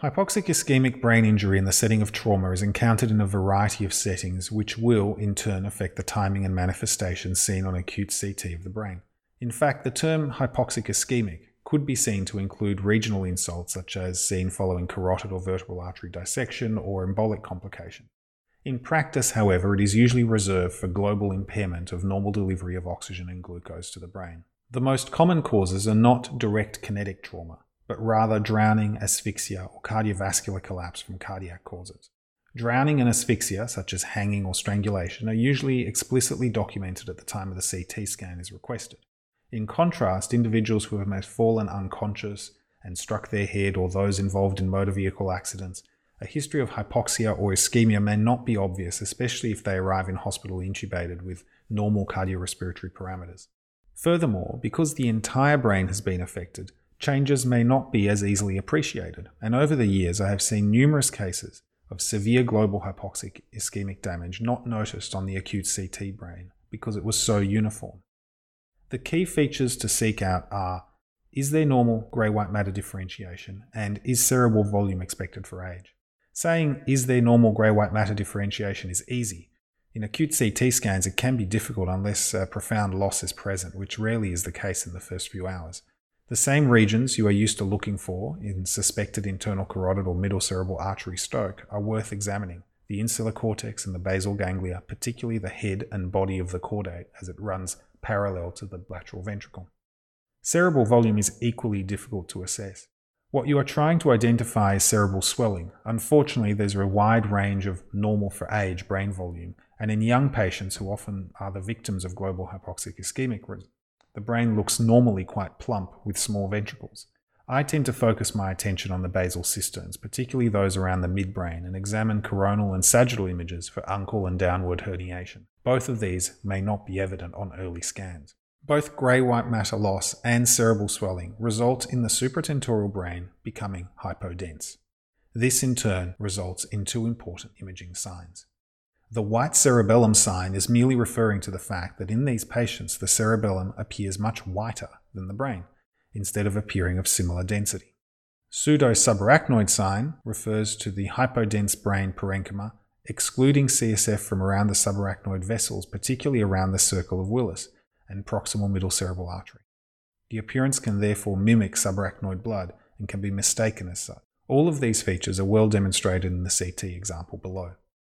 Hypoxic ischemic brain injury in the setting of trauma is encountered in a variety of settings, which will, in turn, affect the timing and manifestations seen on acute CT of the brain. In fact, the term hypoxic ischemic could be seen to include regional insults such as seen following carotid or vertebral artery dissection or embolic complication. In practice, however, it is usually reserved for global impairment of normal delivery of oxygen and glucose to the brain. The most common causes are not direct kinetic trauma, but rather drowning, asphyxia, or cardiovascular collapse from cardiac causes. Drowning and asphyxia, such as hanging or strangulation, are usually explicitly documented at the time of the CT scan is requested. In contrast, individuals who have most fallen unconscious and struck their head or those involved in motor vehicle accidents, a history of hypoxia or ischemia may not be obvious, especially if they arrive in hospital intubated with normal cardiorespiratory parameters. Furthermore, because the entire brain has been affected, changes may not be as easily appreciated, and over the years I have seen numerous cases of severe global hypoxic ischemic damage not noticed on the acute CT brain because it was so uniform. The key features to seek out are is there normal grey white matter differentiation and is cerebral volume expected for age? Saying is there normal grey white matter differentiation is easy. In acute CT scans, it can be difficult unless uh, profound loss is present, which rarely is the case in the first few hours. The same regions you are used to looking for in suspected internal carotid or middle cerebral artery stoke are worth examining the insular cortex and the basal ganglia, particularly the head and body of the caudate as it runs parallel to the lateral ventricle. Cerebral volume is equally difficult to assess. What you are trying to identify is cerebral swelling. Unfortunately, there's a wide range of normal for age brain volume, and in young patients who often are the victims of global hypoxic ischemic the brain looks normally quite plump with small ventricles. I tend to focus my attention on the basal cisterns, particularly those around the midbrain, and examine coronal and sagittal images for uncal and downward herniation. Both of these may not be evident on early scans. Both grey white matter loss and cerebral swelling result in the supratentorial brain becoming hypodense. This in turn results in two important imaging signs. The white cerebellum sign is merely referring to the fact that in these patients the cerebellum appears much whiter than the brain, instead of appearing of similar density. Pseudo subarachnoid sign refers to the hypodense brain parenchyma, excluding CSF from around the subarachnoid vessels, particularly around the circle of Willis and proximal middle cerebral artery. The appearance can therefore mimic subarachnoid blood and can be mistaken as such. All of these features are well demonstrated in the CT example below.